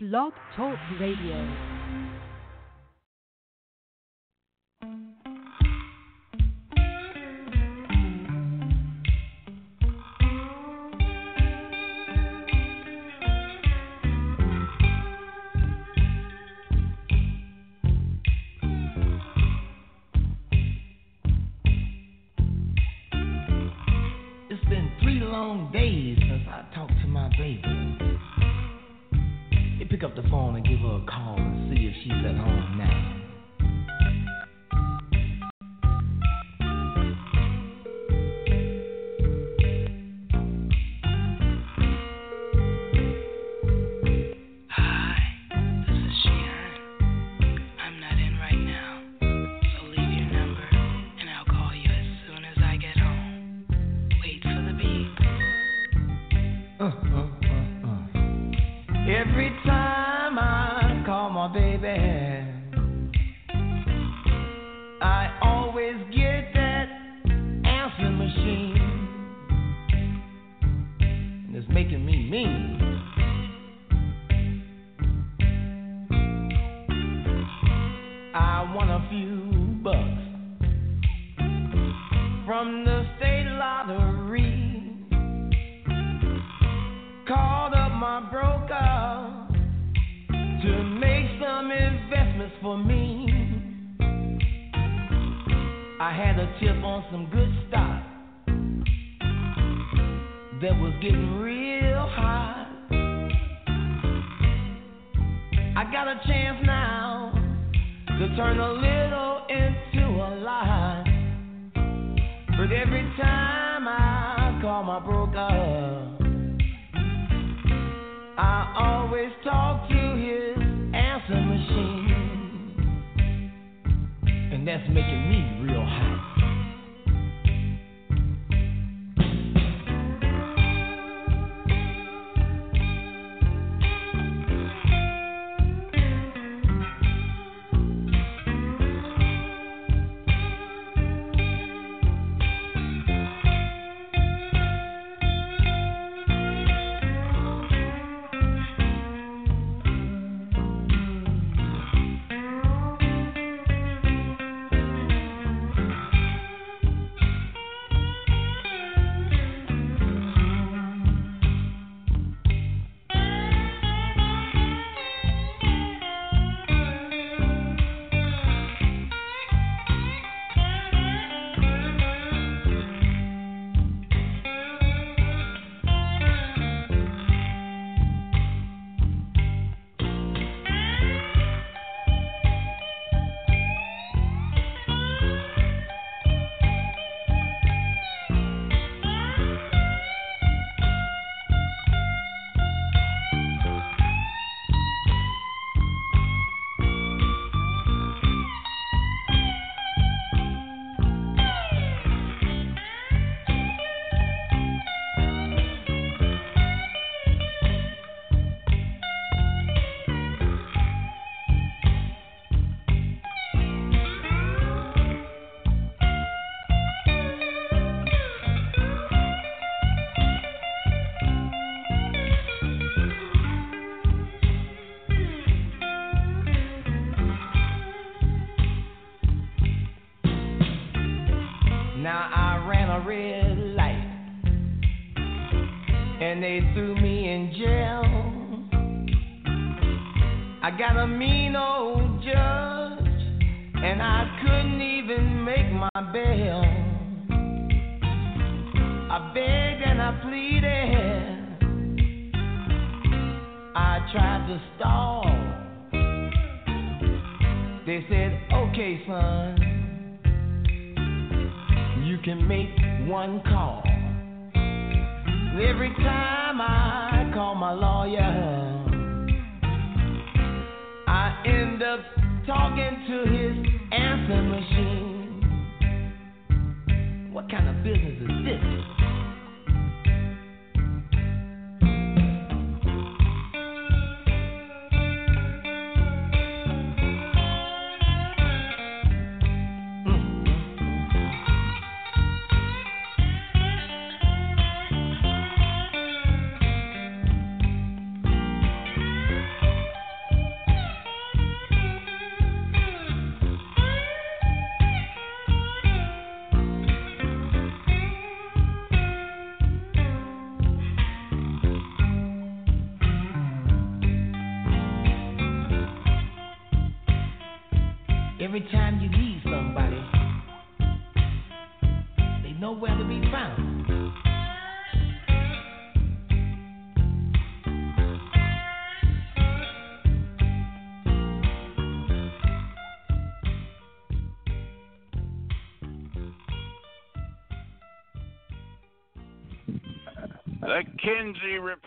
Blog Talk Radio. For me. I had a tip on some good stock that was getting real hot. I got a chance now to turn a little into a lot. But every time I call my broker, I always talk to that's making me real hot. And they threw me in jail. I got a mean old judge and I couldn't even make my bail. I begged and I pleaded. I tried to stall. They said, okay, son you can make one call. Every time I call my lawyer, I end up talking to his answer machine. What kind of business is this? The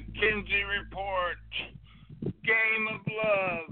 When Report, Game of woman,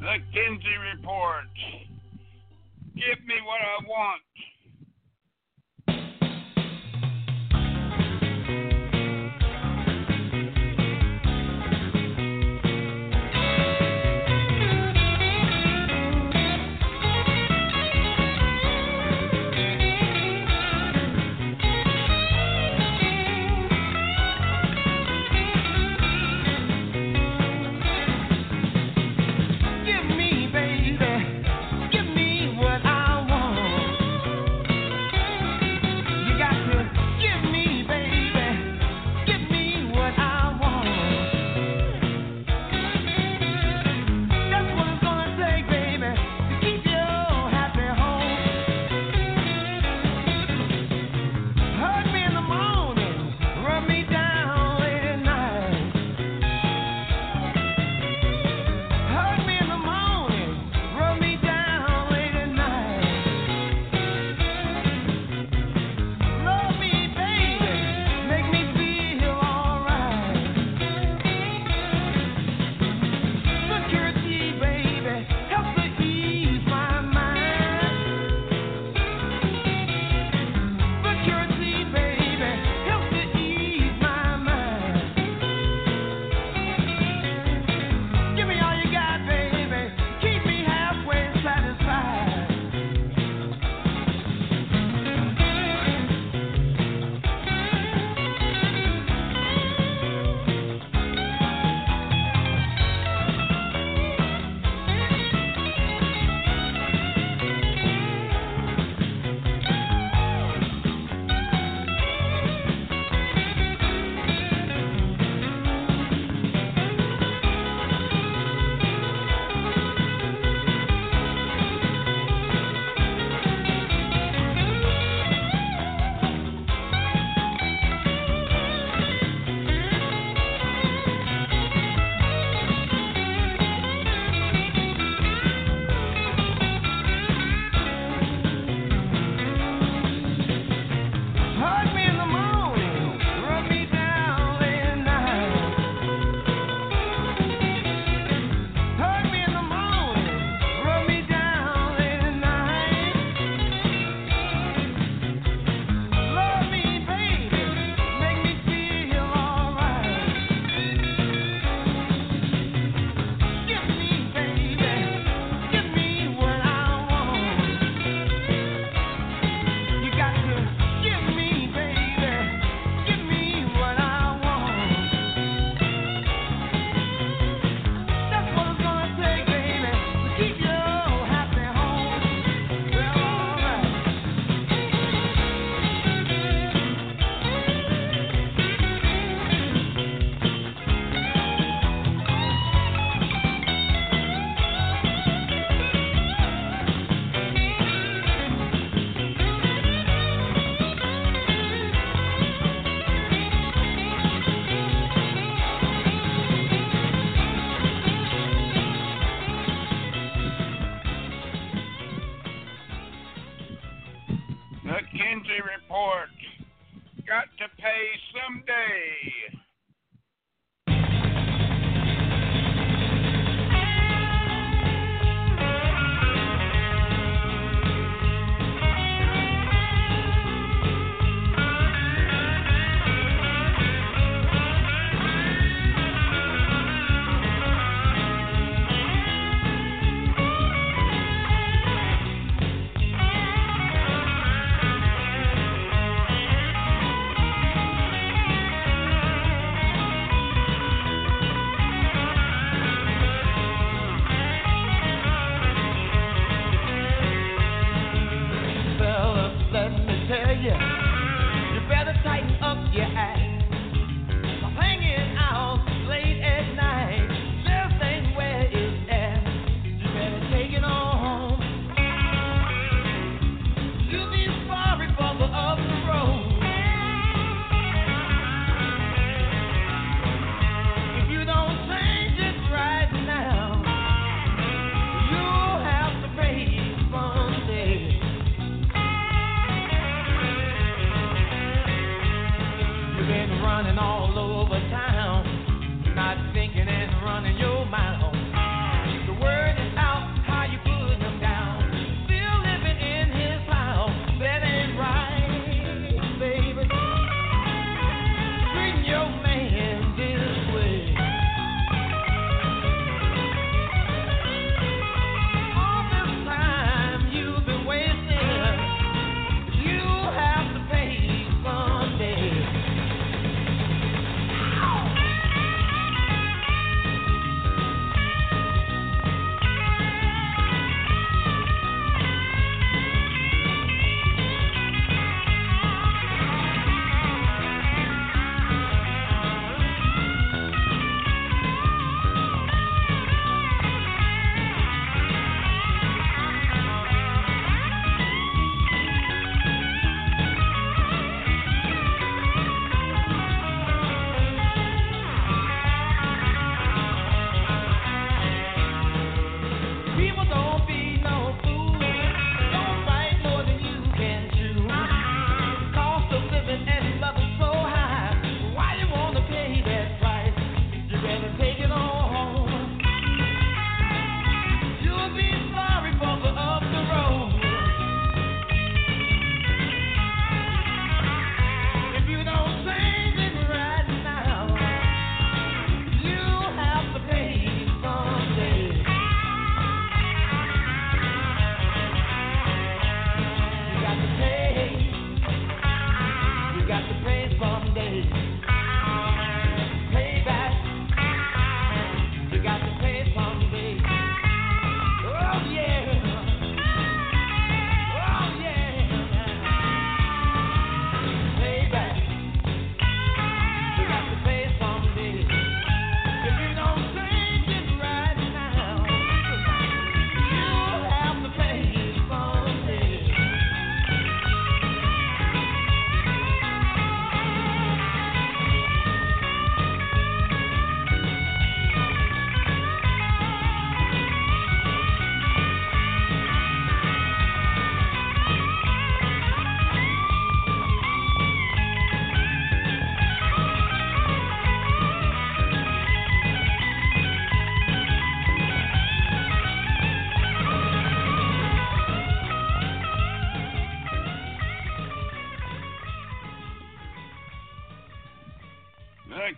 Give me, baby, give me what I want.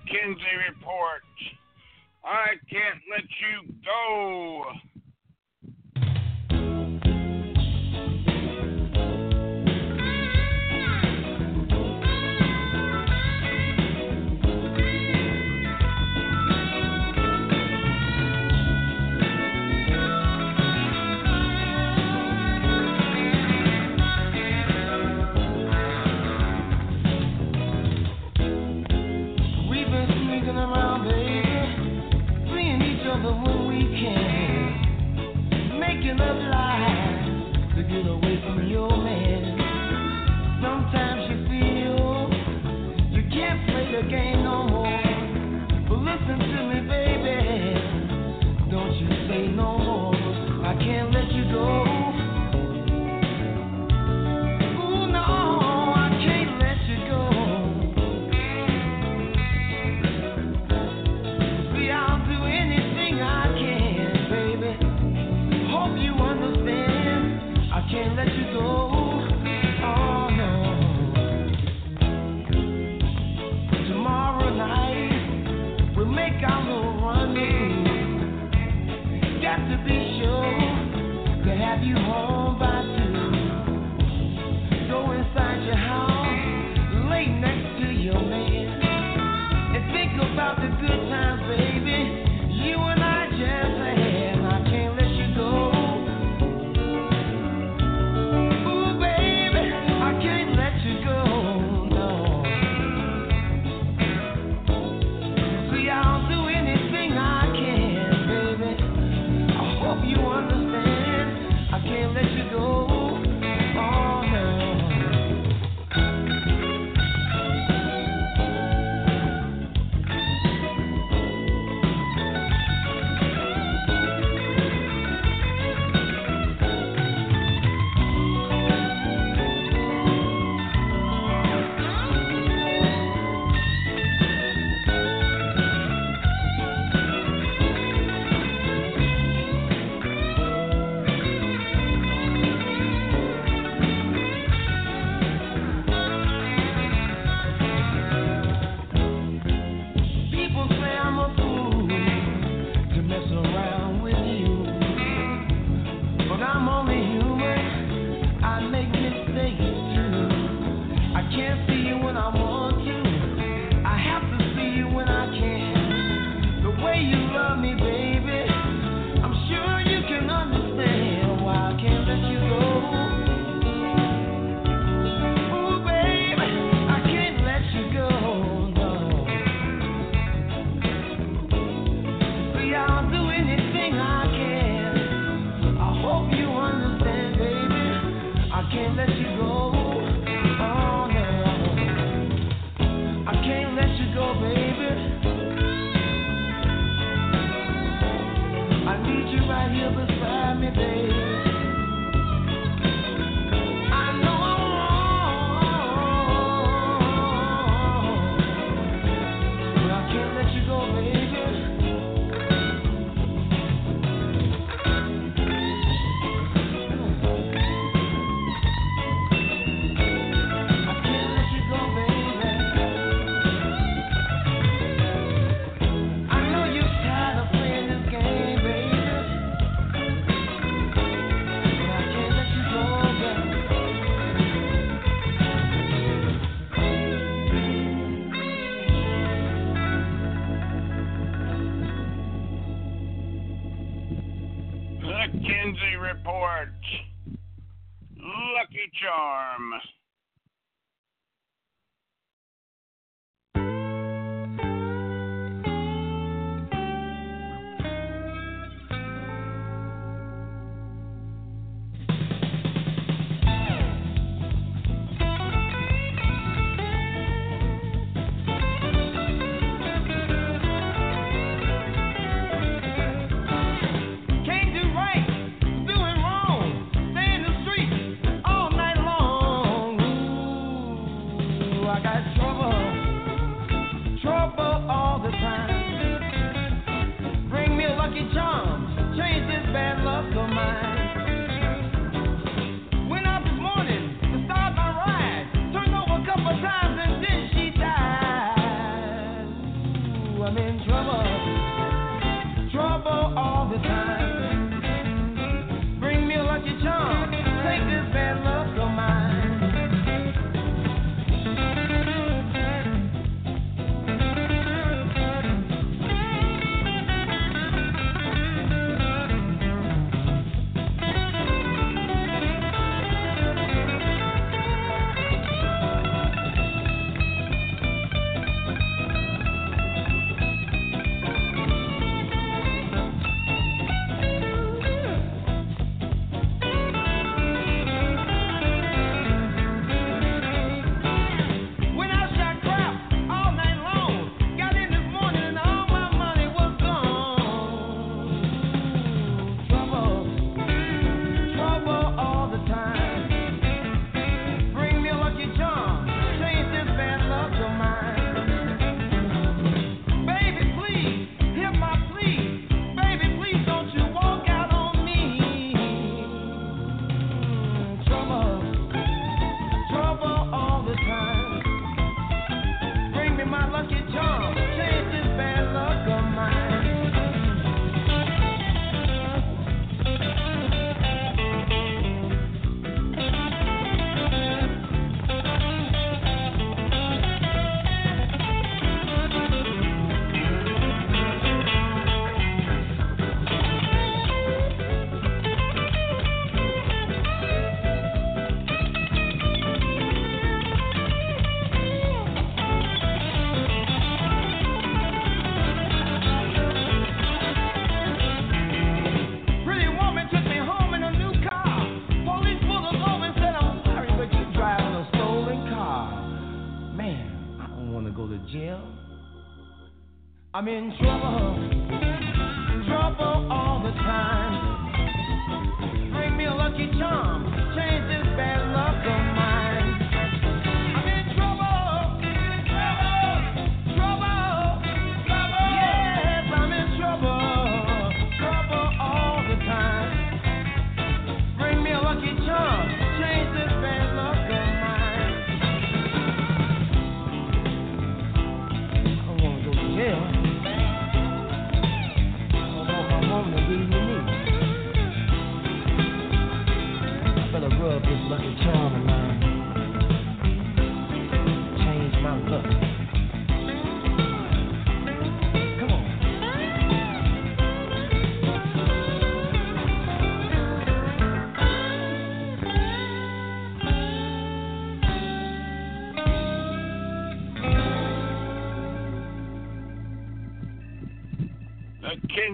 McKenzie reports. I can't let you go. can, making up lies to get away from your man. Sometimes you feel you can't play the game no more. But listen to me, baby.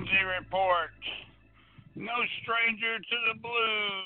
The Kinsey Report. No stranger to the blues.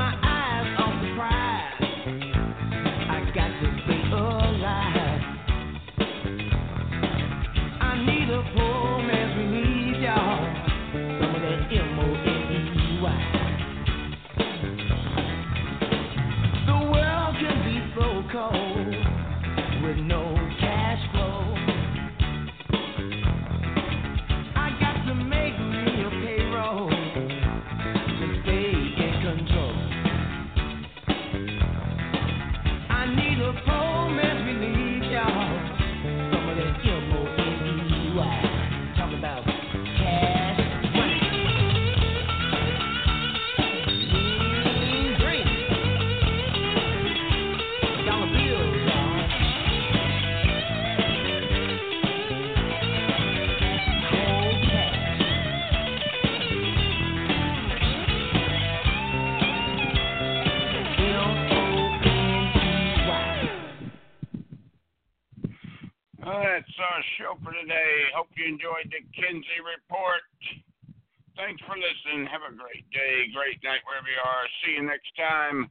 my enjoyed the Kinsey Report. Thanks for listening. Have a great day, great night, wherever you are. See you next time.